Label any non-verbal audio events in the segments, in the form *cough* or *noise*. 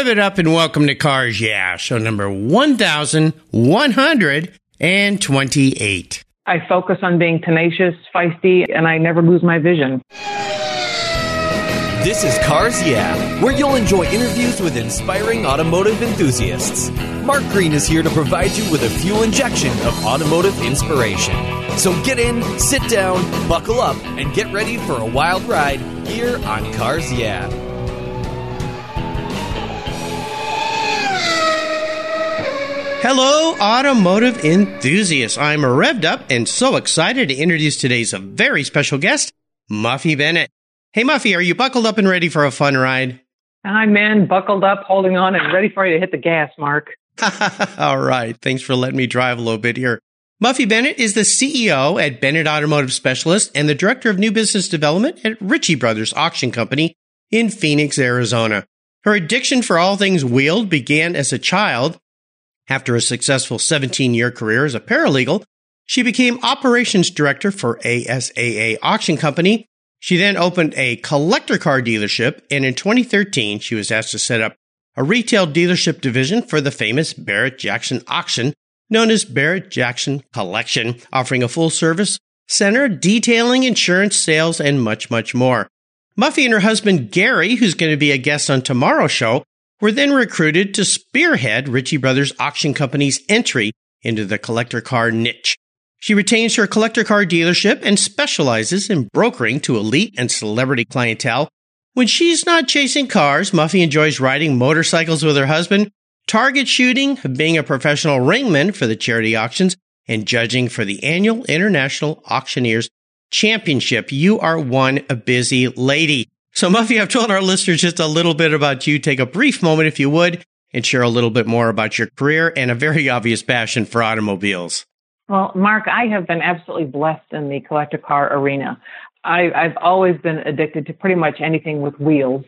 Rev it up and welcome to Cars Yeah, show number 1128. I focus on being tenacious, feisty, and I never lose my vision. This is Cars Yeah, where you'll enjoy interviews with inspiring automotive enthusiasts. Mark Green is here to provide you with a fuel injection of automotive inspiration. So get in, sit down, buckle up, and get ready for a wild ride here on Cars Yeah. Hello, automotive enthusiasts. I'm revved up and so excited to introduce today's very special guest, Muffy Bennett. Hey, Muffy, are you buckled up and ready for a fun ride? I'm in, buckled up, holding on, and ready for you to hit the gas, Mark. *laughs* All right. Thanks for letting me drive a little bit here. Muffy Bennett is the CEO at Bennett Automotive Specialist and the Director of New Business Development at Ritchie Brothers Auction Company in Phoenix, Arizona. Her addiction for all things wheeled began as a child after a successful 17 year career as a paralegal, she became operations director for ASAA Auction Company. She then opened a collector car dealership, and in 2013, she was asked to set up a retail dealership division for the famous Barrett Jackson auction, known as Barrett Jackson Collection, offering a full service center, detailing, insurance, sales, and much, much more. Muffy and her husband Gary, who's going to be a guest on tomorrow's show, were then recruited to spearhead Ritchie Brothers Auction Company's entry into the collector car niche. She retains her collector car dealership and specializes in brokering to elite and celebrity clientele. When she's not chasing cars, Muffy enjoys riding motorcycles with her husband, target shooting, being a professional ringman for the charity auctions, and judging for the annual International Auctioneers Championship. You are one busy lady. So, Muffy, I've told our listeners just a little bit about you. Take a brief moment, if you would, and share a little bit more about your career and a very obvious passion for automobiles. Well, Mark, I have been absolutely blessed in the collector car arena. I, I've always been addicted to pretty much anything with wheels.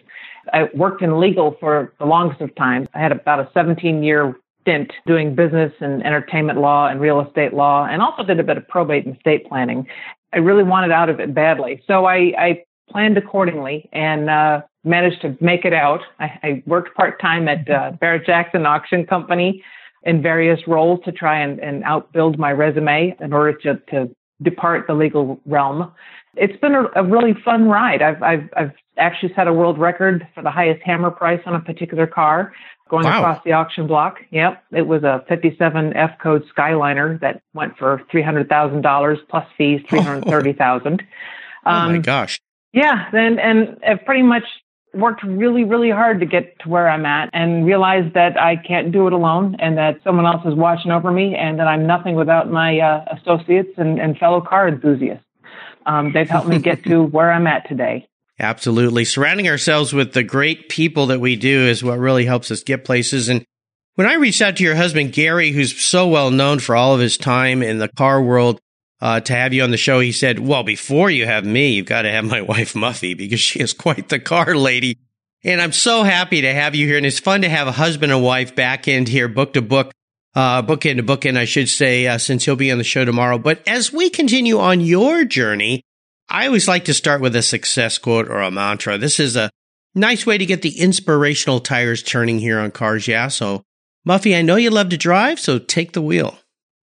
I worked in legal for the longest of time. I had about a 17 year stint doing business and entertainment law and real estate law, and also did a bit of probate and estate planning. I really wanted out of it badly. So I, I planned accordingly and uh, managed to make it out. I, I worked part time at uh, Barrett Jackson Auction Company in various roles to try and, and outbuild my resume in order to, to depart the legal realm. It's been a, a really fun ride. I've, I've, I've actually set a world record for the highest hammer price on a particular car going wow. across the auction block. Yep. It was a 57 F code Skyliner that went for $300,000 plus fees, 330,000. Um, oh my um, gosh. Yeah, and and I've pretty much worked really, really hard to get to where I'm at and realized that I can't do it alone and that someone else is watching over me and that I'm nothing without my uh, associates and, and, fellow car enthusiasts. Um, they've helped me get to where I'm at today. *laughs* Absolutely. Surrounding ourselves with the great people that we do is what really helps us get places. And when I reached out to your husband, Gary, who's so well known for all of his time in the car world, uh, to have you on the show, he said, well, before you have me, you've got to have my *laughs* wife Muffy because she is quite the car lady. And I'm so happy to have you here. And it's fun to have a husband and wife back end here, book to book, uh, book end to book end, I should say, uh, since he'll be on the show tomorrow. But as we continue on your journey, I always like to start with a success quote or a mantra. This is a nice way to get the inspirational tires turning here on Cars Yeah. So, Muffy, I know you love to drive, so take the wheel.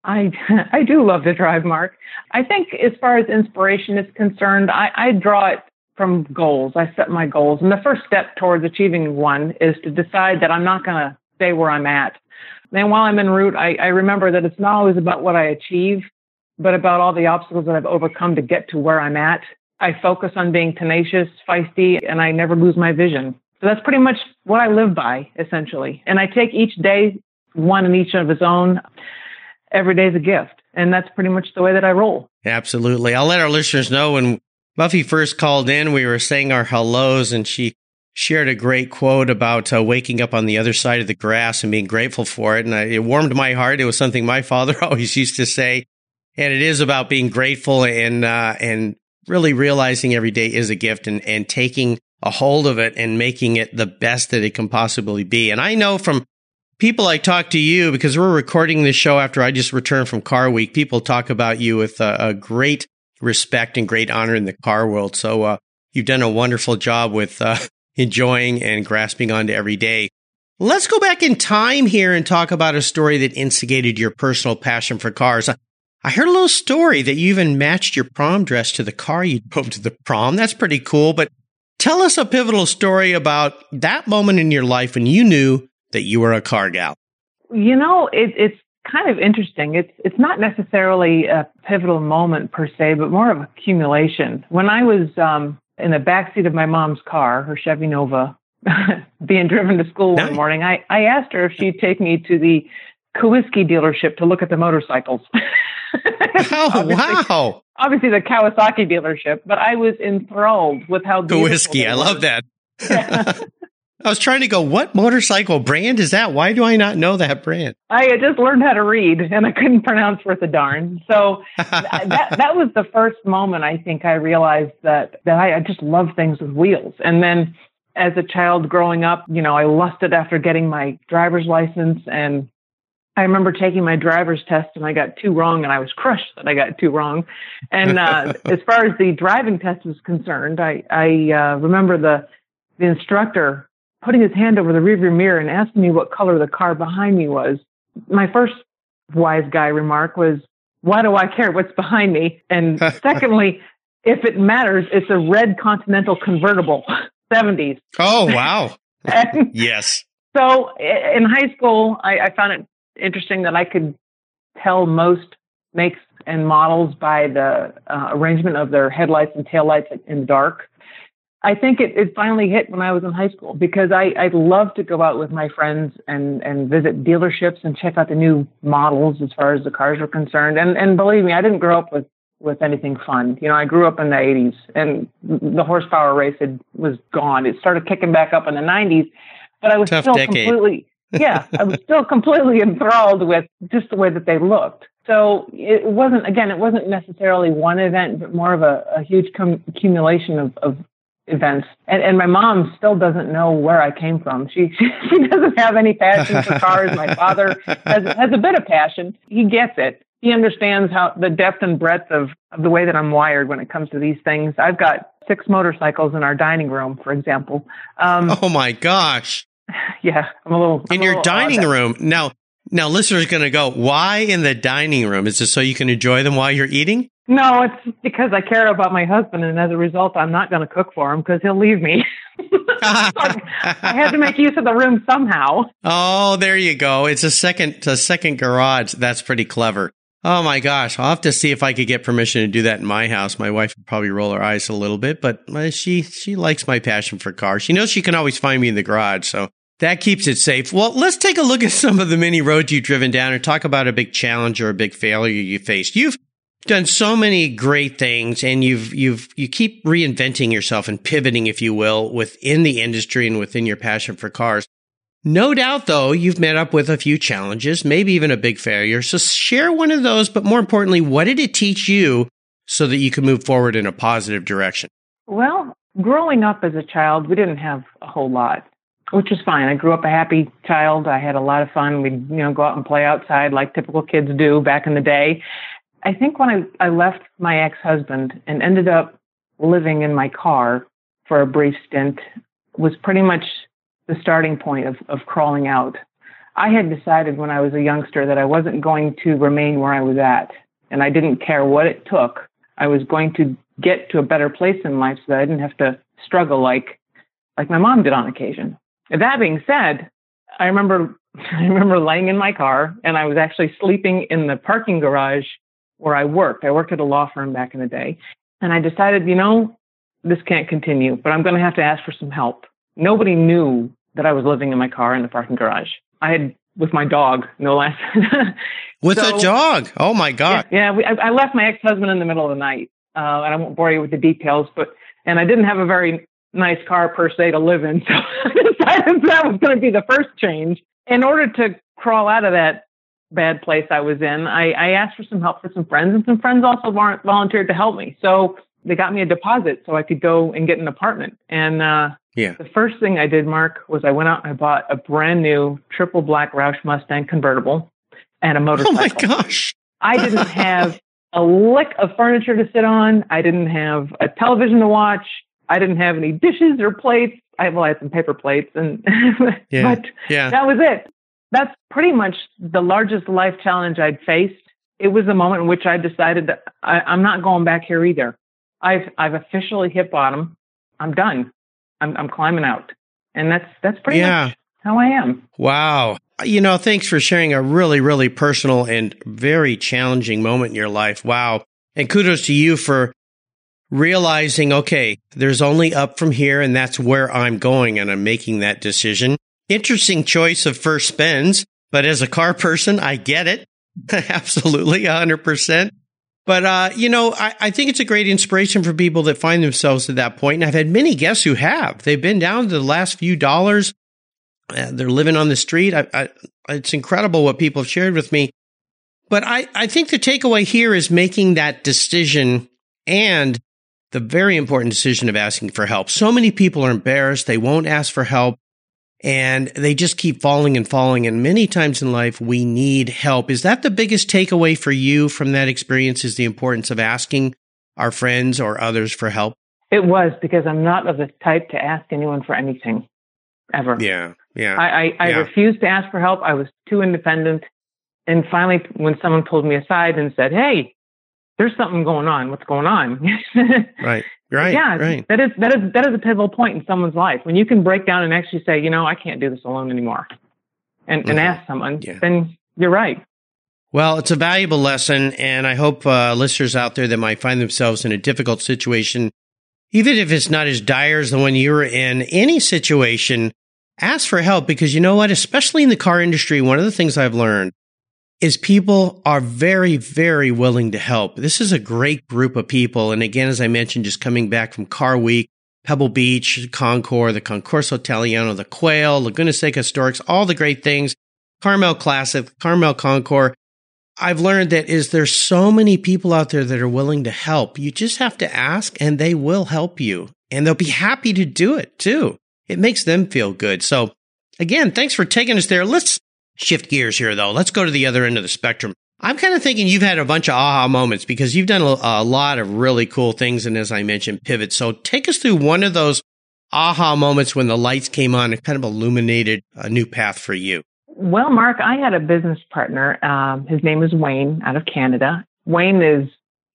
I *laughs* I do love to drive, Mark. I think as far as inspiration is concerned, I, I draw it from goals. I set my goals, and the first step towards achieving one is to decide that I'm not going to stay where I'm at. And while I'm en route, I, I remember that it's not always about what I achieve, but about all the obstacles that I've overcome to get to where I'm at. I focus on being tenacious, feisty, and I never lose my vision. So that's pretty much what I live by, essentially. And I take each day one in each of its own every day is a gift. And that's pretty much the way that I roll. Absolutely. I'll let our listeners know when Muffy first called in, we were saying our hellos and she shared a great quote about uh, waking up on the other side of the grass and being grateful for it. And I, it warmed my heart. It was something my father *laughs* always used to say. And it is about being grateful and, uh, and really realizing every day is a gift and, and taking a hold of it and making it the best that it can possibly be. And I know from people I talk to you because we're recording this show after I just returned from Car Week. People talk about you with a, a great respect and great honor in the car world. So uh, you've done a wonderful job with uh, *laughs* enjoying and grasping onto every day. Let's go back in time here and talk about a story that instigated your personal passion for cars. I heard a little story that you even matched your prom dress to the car you *laughs* drove to the prom. That's pretty cool. But tell us a pivotal story about that moment in your life when you knew that you were a car gal. You know, it, it's kind of interesting. It's it's not necessarily a pivotal moment per se, but more of accumulation. When I was um, in the backseat of my mom's car, her Chevy Nova, *laughs* being driven to school nice. one morning, I, I asked her if she'd take me to the Cowiskey dealership to look at the motorcycles. *laughs* oh, obviously, wow. Obviously, the Kawasaki dealership, but I was enthralled with how Cowiskey. I love that. *laughs* I was trying to go, what motorcycle brand is that? Why do I not know that brand? I had just learned how to read and I couldn't pronounce worth a darn. So *laughs* that, that was the first moment I think I realized that, that I, I just love things with wheels. And then as a child growing up, you know, I lusted after getting my driver's license and I remember taking my driver's test and I got two wrong and I was crushed that I got two wrong. And uh, *laughs* as far as the driving test was concerned, I, I uh, remember the, the instructor putting his hand over the rearview mirror and asking me what color the car behind me was. My first wise guy remark was, why do I care what's behind me? And *laughs* secondly, if it matters, it's a red Continental convertible, *laughs* 70s. Oh, wow. *laughs* yes. So in high school, I, I found it interesting that I could tell most makes and models by the uh, arrangement of their headlights and taillights in the dark. I think it, it finally hit when I was in high school because I, I love to go out with my friends and, and visit dealerships and check out the new models as far as the cars are concerned. And, and believe me, I didn't grow up with, with anything fun. You know, I grew up in the 80s and the horsepower race had, was gone. It started kicking back up in the 90s, but I was Tough still decade. completely, yeah, I was still *laughs* completely enthralled with just the way that they looked. So it wasn't, again, it wasn't necessarily one event, but more of a, a huge com- accumulation of, of events. And, and my mom still doesn't know where I came from. *laughs* She, she doesn't have any passion for cars. My father has, has a bit of passion. He gets it. He understands how the depth and breadth of, of the way that I'm wired when it comes to these things. I've got six motorcycles in our dining room, for example. Um, oh my gosh. *laughs* Yeah, I'm a little. I'm in a your little dining room. Now, now listeners going to go, why in the dining room? Is it so you can enjoy them while you're eating? No, it's because I care about my husband, and as a result, I'm not going to cook for him because he'll leave me. *laughs* I had to make use of the room somehow. Oh, there you go. It's a second, a second garage. That's pretty clever. Oh my gosh, I'll have to see if I could get permission to do that in my house. My wife would probably roll her eyes a little bit, but uh, she she likes my passion for cars. She knows she can always find me in the garage, so that keeps it safe. Well, let's take a look at some of the many roads you've driven down and talk about a big challenge or a big failure you faced. You've done so many great things and you've you've you keep reinventing yourself and pivoting if you will within the industry and within your passion for cars no doubt though you've met up with a few challenges maybe even a big failure so share one of those but more importantly what did it teach you so that you can move forward in a positive direction well growing up as a child we didn't have a whole lot which was fine. I grew up a happy child. I had a lot of fun. We'd, you know, go out and play outside like typical kids do back in the day. I think when I, I left my ex husband and ended up living in my car for a brief stint was pretty much the starting point of, of crawling out. I had decided when I was a youngster that I wasn't going to remain where I was at, and I didn't care what it took. I was going to get to a better place in life so that I didn't have to struggle like like my mom did on occasion. That being said, I remember *laughs* I remember laying in my car and I was actually sleeping in the parking garage where I worked. I worked at a law firm back in the day. And I decided, you know, this can't continue, but I'm going to have to ask for some help. Nobody knew that I was living in my car in the parking garage. I had with my dog, no less. *laughs* with so, a dog? Oh my God. Yeah, yeah we, I, I, left my ex-husband in the middle of the night. Uh, and I won't bore you with the details, but, and I didn't have a very nice car per se to live in. *laughs* So I decided that was going to be the first change. In order to crawl out of that bad place I was in, I, I asked for some help for some friends, and some friends also volunteered to help me. So they got me a deposit so I could go and get an apartment. And uh, yeah, the first thing I did, Mark, was I went out and I bought a brand new triple black Roush Mustang convertible and a motorcycle. Oh my gosh! I didn't have a lick of furniture to sit on. I didn't have a television to watch. I didn't have any dishes or plates. I well, I had some paper plates, and *laughs* yeah, but yeah. that was it. That's pretty much the largest life challenge I'd faced. It was the moment in which I decided that I, I'm not going back here either. I've I've officially hit bottom. I'm done. I'm I'm climbing out, and that's that's pretty yeah. much how I am. Wow. You know, thanks for sharing a really, really personal and very challenging moment in your life. Wow. And kudos to you for realizing, okay, there's only up from here and that's where I'm going and I'm making that decision. Interesting choice of first spends, but as a car person, I get it. *laughs* Absolutely, 100%. But, uh, you know, I, I, think it's a great inspiration for people that find themselves at that point. And I've had many guests who have. They've been down to the last few dollars. Uh, they're living on the street. I, I, it's incredible what people have shared with me. But I, I think the takeaway here is making that decision and the very important decision of asking for help. So many people are embarrassed. They won't ask for help and they just keep falling and falling. And many times in life, we need help. Is that the biggest takeaway for you from that experience is the importance of asking our friends or others for help? It was because I'm not of the type to ask anyone for anything ever. Yeah. Yeah. I, I, I yeah. refused to ask for help. I was too independent. And finally, when someone pulled me aside and said, Hey, there's something going on. What's going on? *laughs* right. Right. Yeah. Right. That is that is that is a pivotal point in someone's life when you can break down and actually say, you know, I can't do this alone anymore, and mm-hmm. and ask someone. Yeah. Then you're right. Well, it's a valuable lesson, and I hope uh, listeners out there that might find themselves in a difficult situation, even if it's not as dire as the one you were in, any situation, ask for help because you know what? Especially in the car industry, one of the things I've learned is people are very, very willing to help. This is a great group of people. And again, as I mentioned, just coming back from Car Week, Pebble Beach, Concours, the Concorso Italiano, the Quail, Laguna Seca Historics, all the great things, Carmel Classic, Carmel Concours. I've learned that is there so many people out there that are willing to help. You just have to ask and they will help you and they'll be happy to do it too. It makes them feel good. So again, thanks for taking us there. Let's shift gears here, though. Let's go to the other end of the spectrum. I'm kind of thinking you've had a bunch of aha moments because you've done a, a lot of really cool things. And as I mentioned, pivots. So take us through one of those aha moments when the lights came on and kind of illuminated a new path for you. Well, Mark, I had a business partner. Um, his name is Wayne out of Canada. Wayne is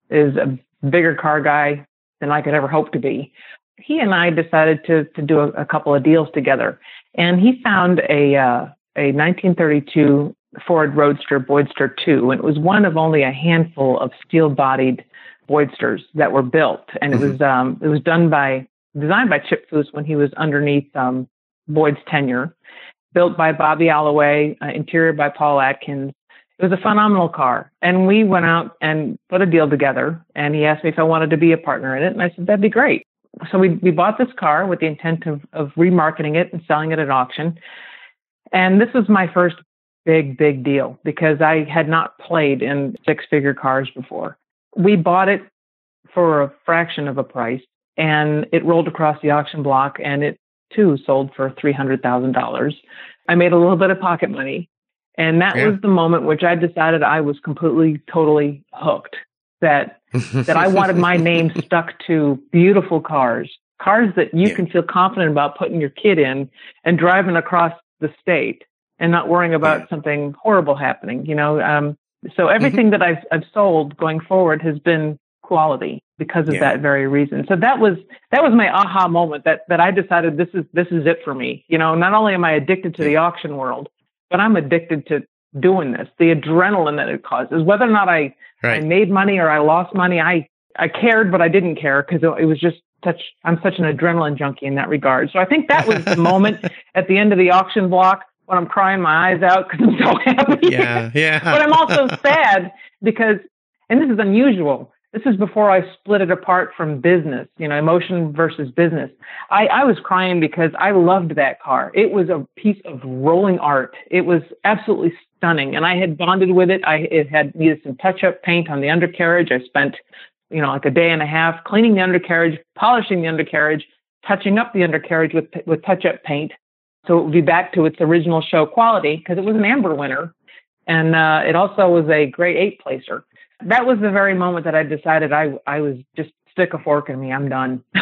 is a bigger car guy than I could ever hope to be. He and I decided to to do a, a couple of deals together, and he found a uh, a 1932 Ford Roadster Boydster 2, and it was one of only a handful of steel-bodied Boydsters that were built, and mm-hmm. it was um, it was done by designed by Chip Foose when he was underneath um, Boyd's tenure, built by Bobby Alloway, uh, interior by Paul Atkins. It was a phenomenal car, and we went out and put a deal together. And he asked me if I wanted to be a partner in it, and I said that'd be great. So we we bought this car with the intent of of remarketing it and selling it at auction. And this was my first big, big deal because I had not played in six figure cars before. We bought it for a fraction of a price and it rolled across the auction block and it too sold for $300,000. I made a little bit of pocket money. And that yeah. was the moment which I decided I was completely, totally hooked that, *laughs* that I wanted my name stuck to beautiful cars, cars that you yeah. can feel confident about putting your kid in and driving across the state and not worrying about yeah. something horrible happening, you know. Um, so mm-hmm. everything mm-hmm. that I've, I've sold going forward has been quality because of yeah. that very reason. So that was that was my aha moment that that I decided this is this is it for me. You know, not only am I addicted to the auction world, but I'm addicted to doing this. The adrenaline that it causes, whether or not I right. I made money or I lost money, I I cared, but I didn't care because it, it was just such I'm such an adrenaline junkie in that regard. So I think that was the moment *laughs* at the end of the auction block when I'm crying my eyes out because I'm so happy. Yeah, yeah. *laughs* but I'm also sad because, and this is unusual. This is before I split it apart from business, you know, emotion versus business. I, I was crying because I loved that car. It was a piece of rolling art. It was absolutely stunning. And I had bonded with it. I, it had needed some touch up paint on the undercarriage. I spent you know, like a day and a half, cleaning the undercarriage, polishing the undercarriage, touching up the undercarriage with with touch-up paint, so it would be back to its original show quality because it was an amber winner, and uh, it also was a great eight placer. That was the very moment that I decided I I was just stick a fork in me. I'm done. *laughs*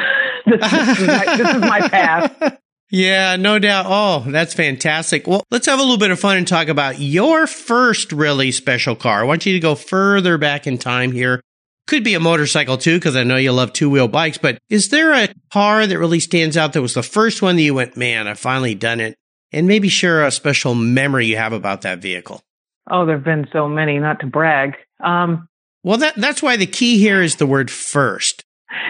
this, this, is my, this is my path. *laughs* Yeah, no doubt. Oh, that's fantastic. Well, let's have a little bit of fun and talk about your first really special car. I want you to go further back in time here. Could be a motorcycle too, because I know you love two wheel bikes, but is there a car that really stands out that was the first one that you went, man, I finally done it? And maybe share a special memory you have about that vehicle. Oh, there have been so many, not to brag. Um, well, that, that's why the key here is the word first.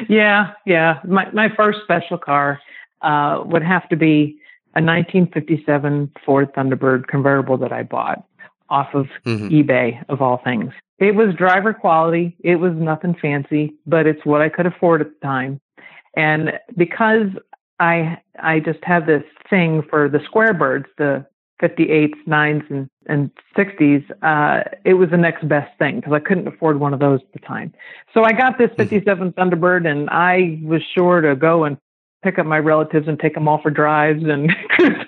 Yeah, yeah. My, my first special car uh, would have to be a 1957 Ford Thunderbird convertible that I bought off of mm-hmm. eBay, of all things. It was driver quality. It was nothing fancy, but it's what I could afford at the time. And because I I just have this thing for the square birds, the 58s, 9s, and, and 60s, uh, it was the next best thing because I couldn't afford one of those at the time. So I got this mm-hmm. 57 Thunderbird and I was sure to go and pick up my relatives and take them all for drives and *laughs* cruise,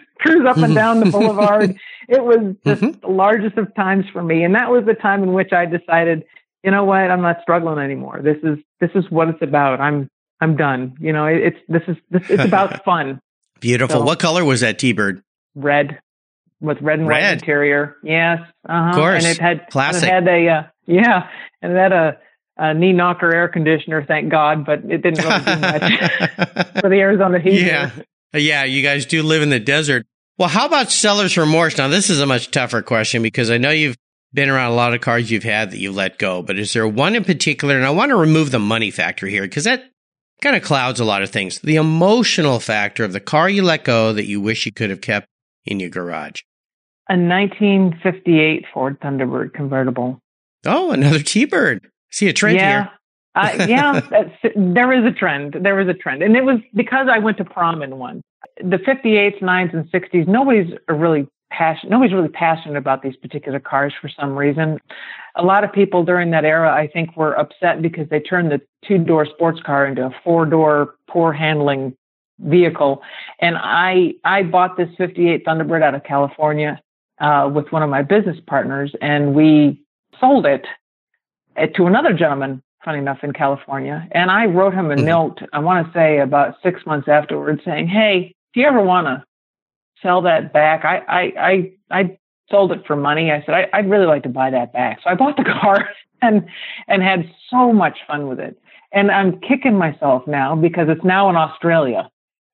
up and down the boulevard. *laughs* It was just mm-hmm. the largest of times for me. And that was the time in which I decided, you know what, I'm not struggling anymore. This is, this is what it's about. I'm, I'm done. You know, it's, this is, this, it's about *laughs* fun. Beautiful. So, what color was that T-Bird? Red with red and red. white interior. Yes. Uh-huh. Of course. And it had, classic. It had a, uh, yeah, and it had a, a knee knocker air conditioner, thank God, but it didn't really do much *laughs* for the Arizona heat. Yeah. Yeah, you guys do live in the desert. Well, how about seller's remorse? Now, this is a much tougher question because I know you've been around a lot of cars you've had that you've let go, but is there one in particular? And I want to remove the money factor here because that kind of clouds a lot of things. The emotional factor of the car you let go that you wish you could have kept in your garage. A 1958 Ford Thunderbird convertible. Oh, another T-Bird. See a trend yeah. here. Uh, yeah, *laughs* there is a trend. There is a trend. And it was because I went to prom in one. The 58s, 9s, and 60s, nobody's really passionate. Nobody's really passionate about these particular cars for some reason. A lot of people during that era, I think, were upset because they turned the two door sports car into a four door, poor handling vehicle. And I, I bought this 58 Thunderbird out of California, uh, with one of my business partners and we sold it uh, to another gentleman, funny enough, in California. And I wrote him a mm-hmm. note, I want to say about six months afterwards, saying, Hey, do you ever want to sell that back? I, I, I, I sold it for money. I said, I, would really like to buy that back. So I bought the *laughs* car and, and had so much fun with it. And I'm kicking myself now because it's now in Australia.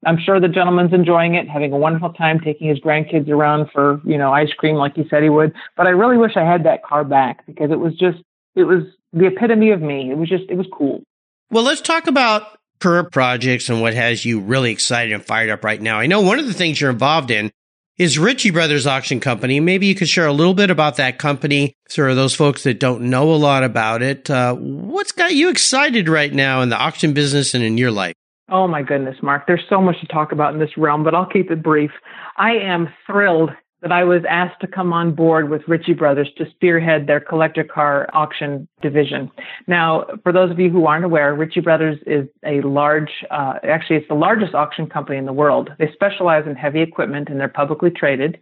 I'm sure the gentleman's enjoying it, having a wonderful time taking his grandkids around for, you know, ice cream like he said he would. But I really wish I had that car back because it was just it was the epitome of me. It was just, it was cool. Well, let's talk about current projects and what has you really excited and fired up right now. I know one of the things you're involved in is Ritchie Brothers Auction Company. Maybe you could share a little bit about that company. Of those folks that don't know a lot about it. Uh, what's got you excited right now in the auction business and in your life? Oh my goodness, Mark. There's so much to talk about in this realm, but I'll keep it brief. I am thrilled that I was asked to come on board with Ritchie Brothers to spearhead their collector car auction division. Now, for those of you who aren't aware, Ritchie Brothers is a large, uh, actually, it's the largest auction company in the world. They specialize in heavy equipment and they're publicly traded.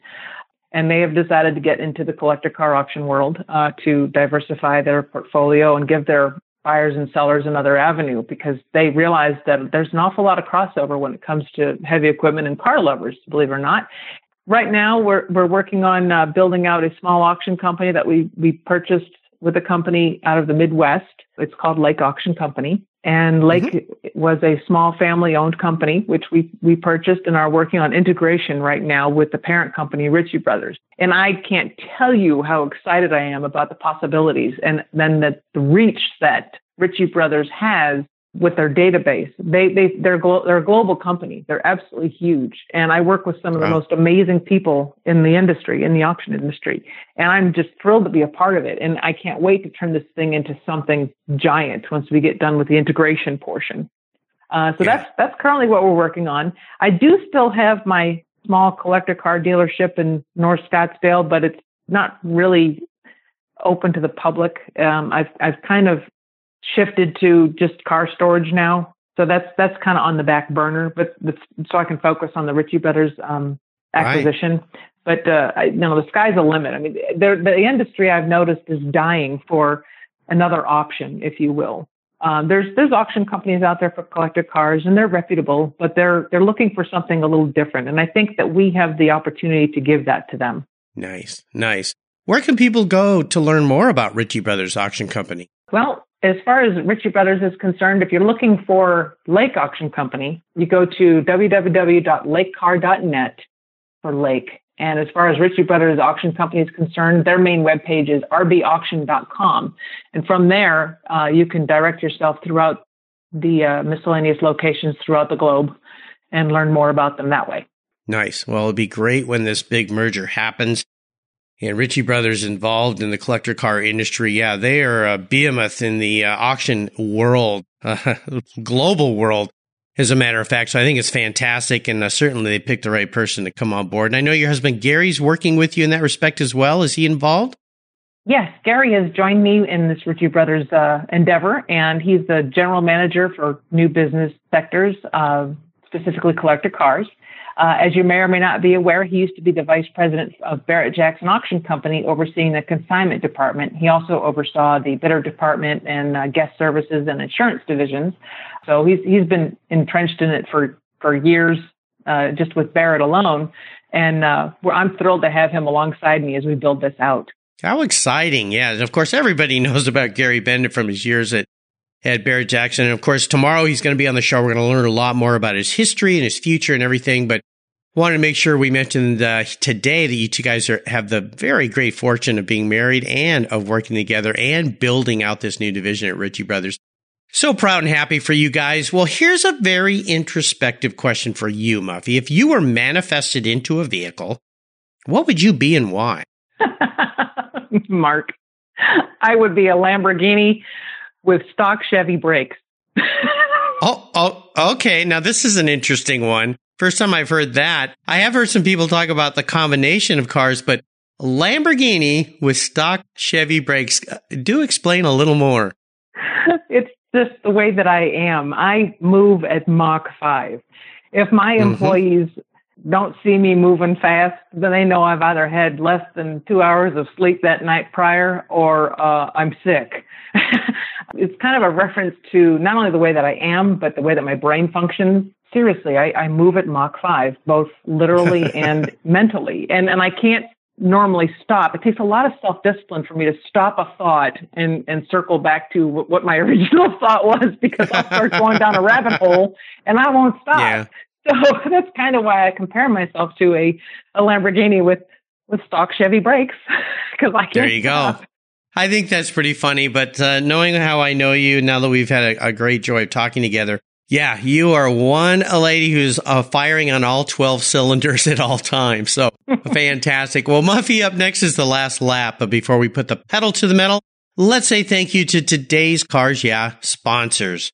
And they have decided to get into the collector car auction world uh, to diversify their portfolio and give their buyers and sellers another avenue because they realize that there's an awful lot of crossover when it comes to heavy equipment and car lovers, believe it or not. Right now, we're we're working on uh, building out a small auction company that we we purchased with a company out of the Midwest. It's called Lake Auction Company, and Lake mm-hmm. was a small family-owned company which we we purchased and are working on integration right now with the parent company Ritchie Brothers. And I can't tell you how excited I am about the possibilities and then the, the reach that Ritchie Brothers has with their database. They they they're glo- they're a global company. They're absolutely huge, and I work with some of the most amazing people in the industry, in the auction industry, and I'm just thrilled to be a part of it. And I can't wait to turn this thing into something giant once we get done with the integration portion. Uh, so yeah. that's that's currently what we're working on. I do still have my small collector car dealership in North Scottsdale, but it's not really open to the public. Um, I've I've kind of shifted to just car storage now. So that's that's kind of on the back burner, but so I can focus on the Ritchie Brothers um, acquisition. Right. But uh, I, you know, the sky's the limit. I mean, the industry I've noticed is dying for another option, if you will. Um, there's there's auction companies out there for collector cars, and they're reputable, but they're they're looking for something a little different. And I think that we have the opportunity to give that to them. Nice, nice. Where can people go to learn more about Ritchie Brothers Auction Company? Well, as far as Ritchie Brothers is concerned, if you're looking for Lake Auction Company, you go to www.lakecar.net for Lake. And as far as Ritchie Brothers Auction Company is concerned, their main webpage is rbauction.com. And from there, uh, you can direct yourself throughout the uh, miscellaneous locations throughout the globe and learn more about them that way. Nice. Well, it'd be great when this big merger happens and Ritchie Brothers involved in the collector car industry. Yeah, they are a behemoth in the uh, auction world, uh, *laughs* global world, as a matter of fact. So I think it's fantastic. And uh, certainly they picked the right person to come on board. And I know your husband Gary's working with you in that respect as well. Is he involved? Yes, Gary has joined me in this Ritchie Brothers uh, endeavor, and he's the general manager for new business sectors, uh, specifically collector cars. Uh, as you may or may not be aware, he used to be the vice president of Barrett Jackson Auction Company, overseeing the consignment department. He also oversaw the bidder department and uh, guest services and insurance divisions. So he's he's been entrenched in it for for years, uh, just with Barrett alone. And uh, I'm thrilled to have him alongside me as we build this out. How exciting! Yeah, of course, everybody *laughs* knows about Gary Bennett from his years at at Barrett Jackson. And of course, tomorrow he's going to be on the show. We're going to learn a lot more about his history and his future and everything. But wanted to make sure we mentioned uh, today that you two guys are, have the very great fortune of being married and of working together and building out this new division at Ritchie Brothers. So proud and happy for you guys. Well, here's a very introspective question for you, Muffy. If you were manifested into a vehicle, what would you be and why? *laughs* Mark, I would be a Lamborghini with stock Chevy brakes. *laughs* oh, oh, okay. Now this is an interesting one. First time I've heard that. I have heard some people talk about the combination of cars, but Lamborghini with stock Chevy brakes. Uh, do explain a little more. *laughs* It's just the way that I am. I move at Mach 5. If my mm-hmm. employees don't see me moving fast, then they know I've either had less than two hours of sleep that night prior or uh, I'm sick. *laughs* it's kind of a reference to not only the way that I am, but the way that my brain functions. Seriously, I, I move at Mach 5, both literally *laughs* and mentally. And, and I can't normally stop. It takes a lot of self discipline for me to stop a thought and, and circle back to what my *laughs* original thought was because I'll start going down a rabbit hole and I won't stop. Yeah. So *laughs* that's kind of why I compare myself to a, a Lamborghini with, with stock Chevy brakes because I can't. There you stop. go. I think that's pretty funny, but uh, knowing how I know you now that we've had a, a great joy of talking together, yeah, you are one a lady who's uh, firing on all 12 cylinders *laughs* at all times. So fantastic. Well, Muffy up next is the last lap. But before we put the pedal to the metal, let's say thank you to today's Cars Yeah sponsors.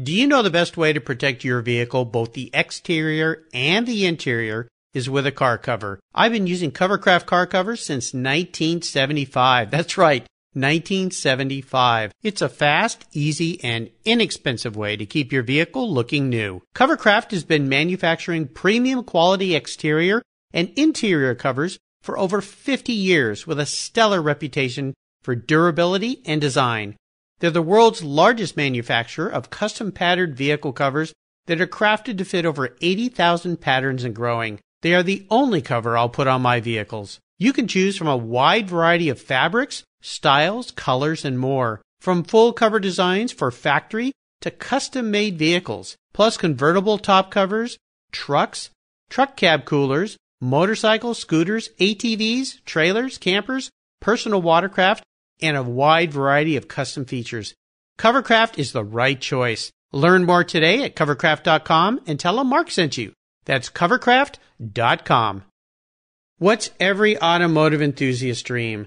Do you know the best way to protect your vehicle, both the exterior and the interior, is with a car cover? I've been using Covercraft car covers since 1975. That's right. 1975. It's a fast, easy, and inexpensive way to keep your vehicle looking new. Covercraft has been manufacturing premium quality exterior and interior covers for over 50 years with a stellar reputation for durability and design. They're the world's largest manufacturer of custom patterned vehicle covers that are crafted to fit over 80,000 patterns and growing. They are the only cover I'll put on my vehicles. You can choose from a wide variety of fabrics, styles, colors, and more. From full cover designs for factory to custom made vehicles, plus convertible top covers, trucks, truck cab coolers, motorcycles, scooters, ATVs, trailers, campers, personal watercraft, and a wide variety of custom features. Covercraft is the right choice. Learn more today at covercraft.com and tell them Mark sent you. That's covercraft.com. What's every automotive enthusiast dream?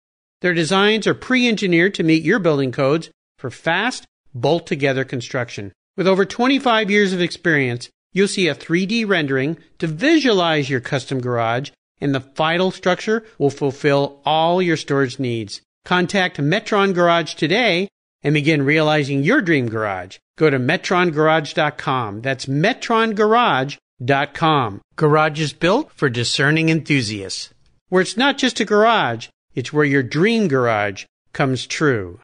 Their designs are pre engineered to meet your building codes for fast, bolt together construction. With over 25 years of experience, you'll see a 3D rendering to visualize your custom garage, and the final structure will fulfill all your storage needs. Contact Metron Garage today and begin realizing your dream garage. Go to metrongarage.com. That's metrongarage.com. Garage is built for discerning enthusiasts. Where it's not just a garage, it's where your dream garage comes true.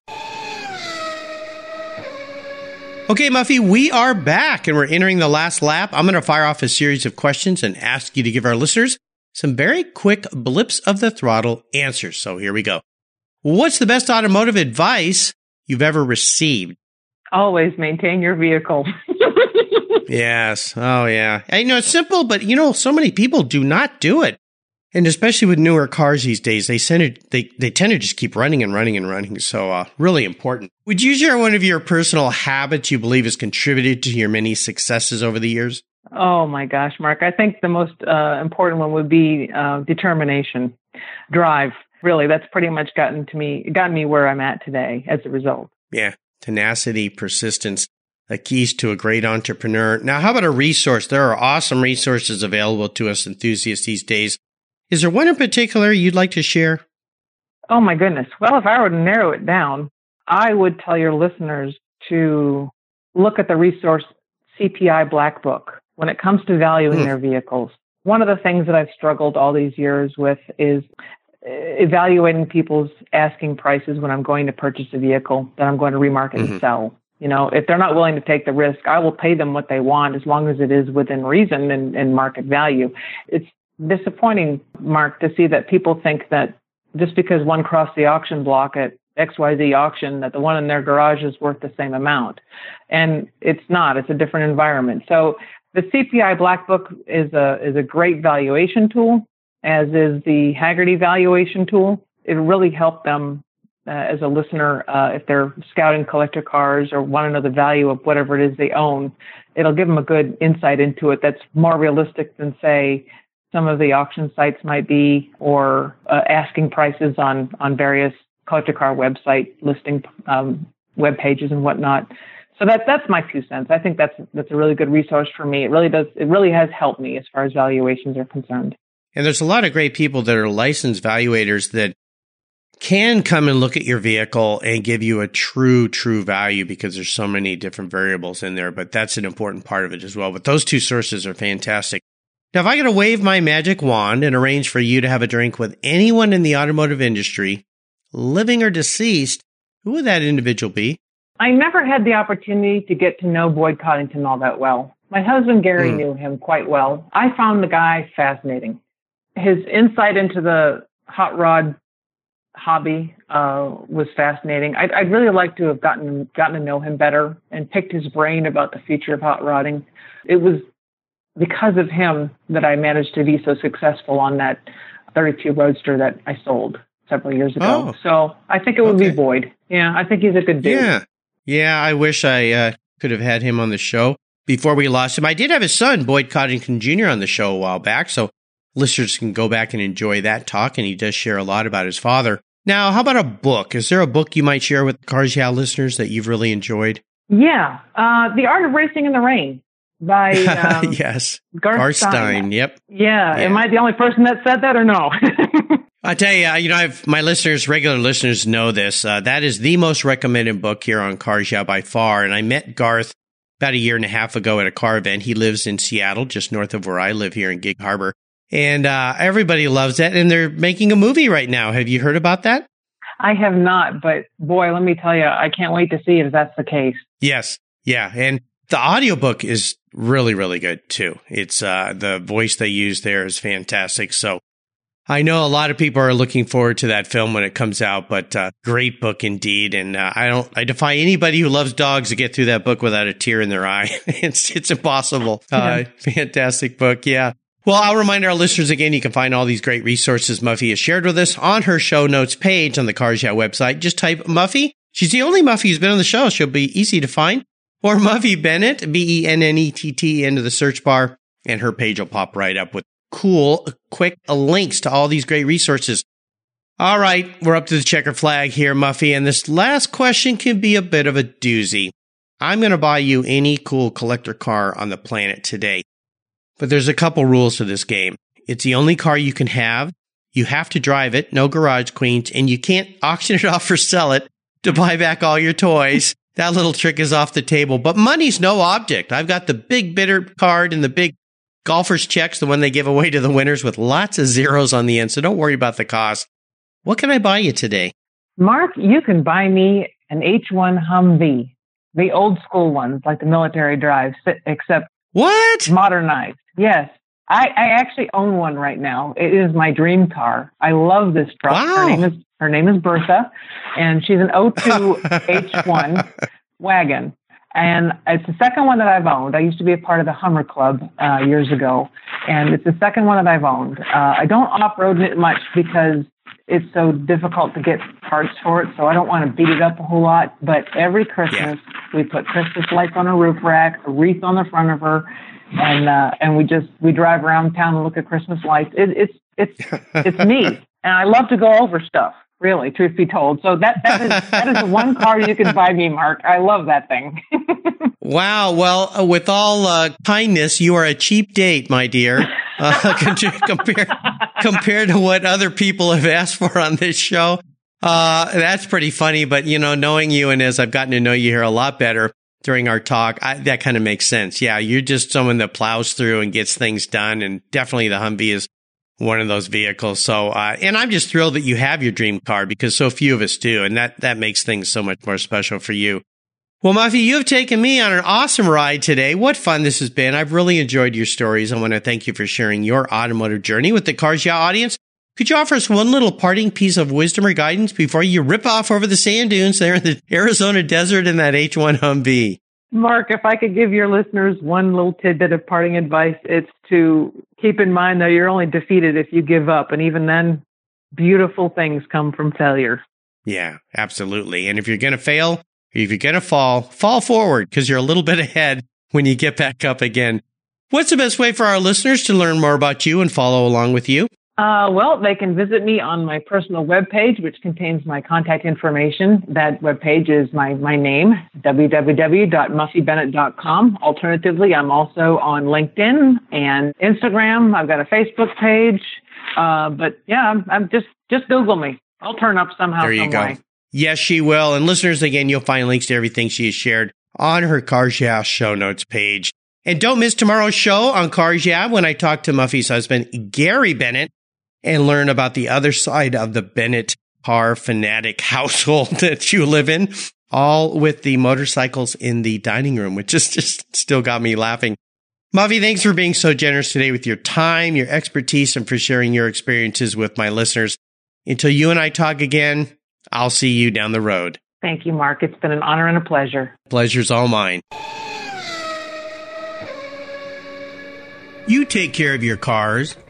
Okay, Muffy, we are back and we're entering the last lap. I'm going to fire off a series of questions and ask you to give our listeners some very quick blips of the throttle answers. So here we go. What's the best automotive advice you've ever received? Always maintain your vehicle. *laughs* yes. Oh, yeah. I know it's simple, but you know, so many people do not do it. And especially with newer cars these days, they tend to, they, they tend to just keep running and running and running. So, uh, really important. Would you share one of your personal habits you believe has contributed to your many successes over the years? Oh my gosh, Mark. I think the most uh, important one would be uh, determination, drive. Really, that's pretty much gotten to me, gotten me where I'm at today as a result. Yeah. Tenacity, persistence, the keys to a great entrepreneur. Now, how about a resource? There are awesome resources available to us enthusiasts these days. Is there one in particular you'd like to share? Oh my goodness. Well, if I were to narrow it down, I would tell your listeners to look at the resource CPI Black Book when it comes to valuing hmm. their vehicles. One of the things that I've struggled all these years with is uh, evaluating people's asking prices when I'm going to purchase a vehicle that I'm going to remarket mm-hmm. and sell. You know, if they're not willing to take the risk, I will pay them what they want as long as it is within reason and, and market value. It's disappointing, Mark, to see that people think that just because one crossed the auction block at XYZ auction, that the one in their garage is worth the same amount. And it's not, it's a different environment. So the CPI Black Book is a, is a great valuation tool, as is the Hagerty valuation tool. It really helped them uh, as a listener, uh, if they're scouting collector cars or want to know the value of whatever it is they own, it'll give them a good insight into it that's more realistic than, say, some of the auction sites might be, or uh, asking prices on on various collector car website listing um, web pages and whatnot. So that that's my two cents. I think that's that's a really good resource for me. It really does. It really has helped me as far as valuations are concerned. And there's a lot of great people that are licensed valuators that can come and look at your vehicle and give you a true, true value because there's so many different variables in there. But that's an important part of it as well. But those two sources are fantastic. Now, if I could wave my magic wand and arrange for you to have a drink with anyone in the automotive industry, living or deceased, who would that individual be? I never had the opportunity to get to know Boyd Coddington all that well. My husband Gary mm. knew him quite well. I found the guy fascinating. His insight into the hot rod hobby uh, was fascinating. I'd, I'd, really like to have gotten gotten to know him better and picked his brain about the future of hot rodding. It was because of him that I managed to be so successful on that 32 Roadster that I sold several years ago. Oh, so I think it would okay. be Boyd. Yeah, I think he's a good dude. Yeah, yeah. I wish I uh, could have had him on the show before we lost him. I did have his son Boyd Coddington Jr. on the show a while back, so listeners can go back and enjoy that talk. And he does share a lot about his father. Now, how about a book? Is there a book you might share with Cars Yeah listeners that you've really enjoyed? Yeah, uh, The Art of Racing in the Rain by *laughs* um, yes, Garth, Stein. Yep. Yeah. yeah. Am I the only person that said that or no? *laughs* I tell you, you know, I've my listeners, regular listeners, know this. Uh, that is the most recommended book here on Cars Yeah by far. And I met Garth about a year and a half ago at a car event. He lives in Seattle, just north of where I live here in Gig Harbor, and uh, everybody loves that. And they're making a movie right now. Have you heard about that? I have not, but boy, let me tell you, I can't wait to see if that's the case. Yes, yeah, and the audiobook is really, really good too. It's uh, the voice they use there is fantastic. So I know a lot of people are looking forward to that film when it comes out, but uh, great book indeed. And uh, I don't, I defy anybody who loves dogs to get through that book without a tear in their eye. *laughs* it's it's impossible. *laughs* Uh, fantastic book, yeah. Well, I'll remind our listeners again, you can find all these great resources Muffy has shared with us on her show notes page on the Cars Yeah website. Just type Muffy. She's the only Muffy who's been on the show. She'll be easy to find or Muffy Bennett, B E N N E T T, into the search bar, and her page will pop right up with cool, quick links to all these great resources. All right, we're up to the checker flag here, Muffy, and this last question can be a bit of a doozy. I'm going to buy you any cool collector car on the planet today. But there's a couple rules to this game. It's the only car you can have. You have to drive it, no garage queens, and you can't auction it *laughs* off or sell it to buy back all your toys. That little trick is off the table, but money's no object. I've got the big bidder card and the big golfer's checks, the one they give away to the winners with lots of zeros on the end. So don't worry about the cost. What can I buy you today? Mark, you can buy me an H1 Humvee, the old school ones, like the military drives, except what modernized. Yes, I, I actually own one right now. It is my dream car. I love this truck. Wow. Her name is her name is Bertha, and she's an 02 H1 *laughs* wagon. And it's the second one that I've owned. I used to be a part of the Hummer Club uh, years ago, and it's the second one that I've owned. Uh, I don't off-road it much because it's so difficult to get parts for it, so I don't want to beat it up a whole lot. But every Christmas, yeah. we put Christmas lights on her roof rack, a wreath on the front of her, and uh, and we just we drive around town and look at Christmas lights. It, it's it's it's neat, *laughs* and I love to go over stuff. Really, truth be told, so that that is that is the one car you can buy me, Mark. I love that thing. *laughs* wow. Well, uh, with all uh, kindness, you are a cheap date, my dear. Uh, *laughs* compared compared to what other people have asked for on this show. Uh, that's pretty funny. But you know, knowing you and as I've gotten to know you here a lot better during our talk, I, that kind of makes sense. Yeah, you're just someone that plows through and gets things done, and definitely the Humvee is one of those vehicles. So, uh, and I'm just thrilled that you have your dream car because so few of us do. And that, that makes things so much more special for you. Well, Muffy, you have taken me on an awesome ride today. What fun this has been. I've really enjoyed your stories. I want to thank you for sharing your automotive journey with the Cars audience. Could you offer us one little parting piece of wisdom or guidance before you rip off over the sand dunes there in the *laughs* Arizona desert in that H1 Humvee? Mark, if I could give your listeners one little tidbit of parting advice, it's to keep in mind that you're only defeated if you give up. And even then, beautiful things come from failure. Yeah, absolutely. And if you're going to fail, if you're going to fall, fall forward because you're a little *laughs* bit ahead when you get back up again. What's the best way for our listeners to learn more about you and follow along with you? Uh, well, they can visit me on my personal webpage, which contains my contact information. That webpage is my, my name, www.muffybennett.com. Alternatively, I'm also on LinkedIn and Instagram. I've got a Facebook page. Uh, but yeah, I'm, I'm, just, just Google me. I'll turn up somehow. There you some go. Way. Yes, she will. And listeners, again, you'll find links to everything she has shared on her Cars Yeah show notes page. And don't miss tomorrow's show on Cars Yeah when I talk to Muffy's husband, Gary Bennett and learn about the other side of the Bennett car fanatic *laughs* household that you live in, all with the motorcycles in the dining room, which just, just still got me laughing. Muffy, thanks for being so generous today with your time, your expertise, and for sharing your experiences with my listeners. Until you and I talk again, I'll see you down the road. Thank you, Mark. It's been an honor and a pleasure. Pleasure's all mine. You take care of your cars